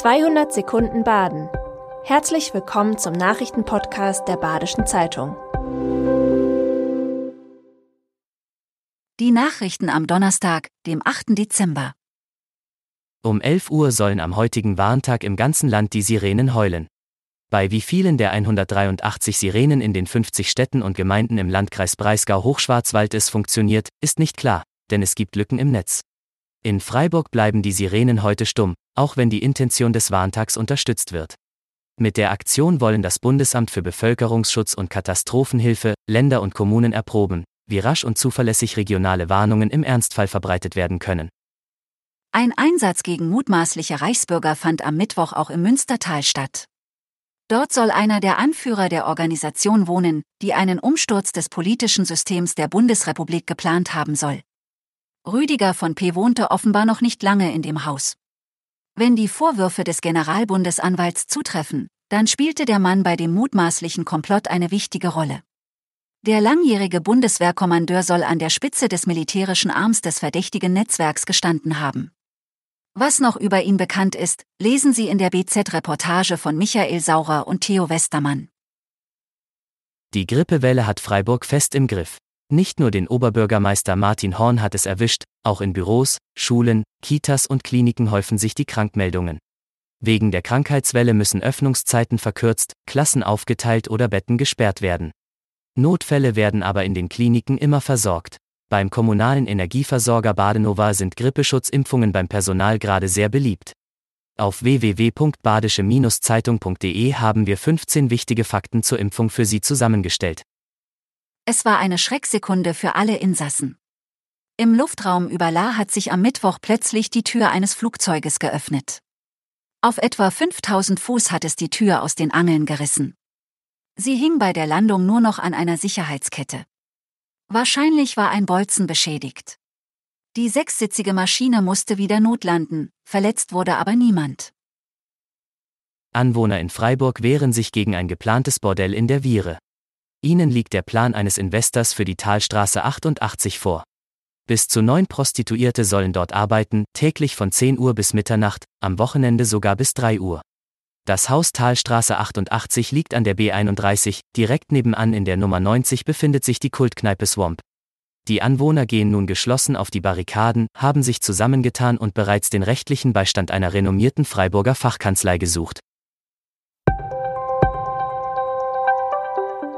200 Sekunden Baden. Herzlich willkommen zum Nachrichtenpodcast der Badischen Zeitung. Die Nachrichten am Donnerstag, dem 8. Dezember. Um 11 Uhr sollen am heutigen Warntag im ganzen Land die Sirenen heulen. Bei wie vielen der 183 Sirenen in den 50 Städten und Gemeinden im Landkreis Breisgau-Hochschwarzwald es funktioniert, ist nicht klar, denn es gibt Lücken im Netz. In Freiburg bleiben die Sirenen heute stumm, auch wenn die Intention des Warntags unterstützt wird. Mit der Aktion wollen das Bundesamt für Bevölkerungsschutz und Katastrophenhilfe, Länder und Kommunen erproben, wie rasch und zuverlässig regionale Warnungen im Ernstfall verbreitet werden können. Ein Einsatz gegen mutmaßliche Reichsbürger fand am Mittwoch auch im Münstertal statt. Dort soll einer der Anführer der Organisation wohnen, die einen Umsturz des politischen Systems der Bundesrepublik geplant haben soll. Rüdiger von P. wohnte offenbar noch nicht lange in dem Haus. Wenn die Vorwürfe des Generalbundesanwalts zutreffen, dann spielte der Mann bei dem mutmaßlichen Komplott eine wichtige Rolle. Der langjährige Bundeswehrkommandeur soll an der Spitze des militärischen Arms des verdächtigen Netzwerks gestanden haben. Was noch über ihn bekannt ist, lesen Sie in der BZ-Reportage von Michael Saurer und Theo Westermann. Die Grippewelle hat Freiburg fest im Griff. Nicht nur den Oberbürgermeister Martin Horn hat es erwischt, auch in Büros, Schulen, Kitas und Kliniken häufen sich die Krankmeldungen. Wegen der Krankheitswelle müssen Öffnungszeiten verkürzt, Klassen aufgeteilt oder Betten gesperrt werden. Notfälle werden aber in den Kliniken immer versorgt. Beim kommunalen Energieversorger Badenova sind Grippeschutzimpfungen beim Personal gerade sehr beliebt. Auf www.badische-zeitung.de haben wir 15 wichtige Fakten zur Impfung für Sie zusammengestellt. Es war eine Schrecksekunde für alle Insassen. Im Luftraum über La hat sich am Mittwoch plötzlich die Tür eines Flugzeuges geöffnet. Auf etwa 5000 Fuß hat es die Tür aus den Angeln gerissen. Sie hing bei der Landung nur noch an einer Sicherheitskette. Wahrscheinlich war ein Bolzen beschädigt. Die sechssitzige Maschine musste wieder notlanden, verletzt wurde aber niemand. Anwohner in Freiburg wehren sich gegen ein geplantes Bordell in der Viere. Ihnen liegt der Plan eines Investors für die Talstraße 88 vor. Bis zu neun Prostituierte sollen dort arbeiten, täglich von 10 Uhr bis Mitternacht, am Wochenende sogar bis 3 Uhr. Das Haus Talstraße 88 liegt an der B31, direkt nebenan in der Nummer 90 befindet sich die Kultkneipe Swamp. Die Anwohner gehen nun geschlossen auf die Barrikaden, haben sich zusammengetan und bereits den rechtlichen Beistand einer renommierten Freiburger Fachkanzlei gesucht.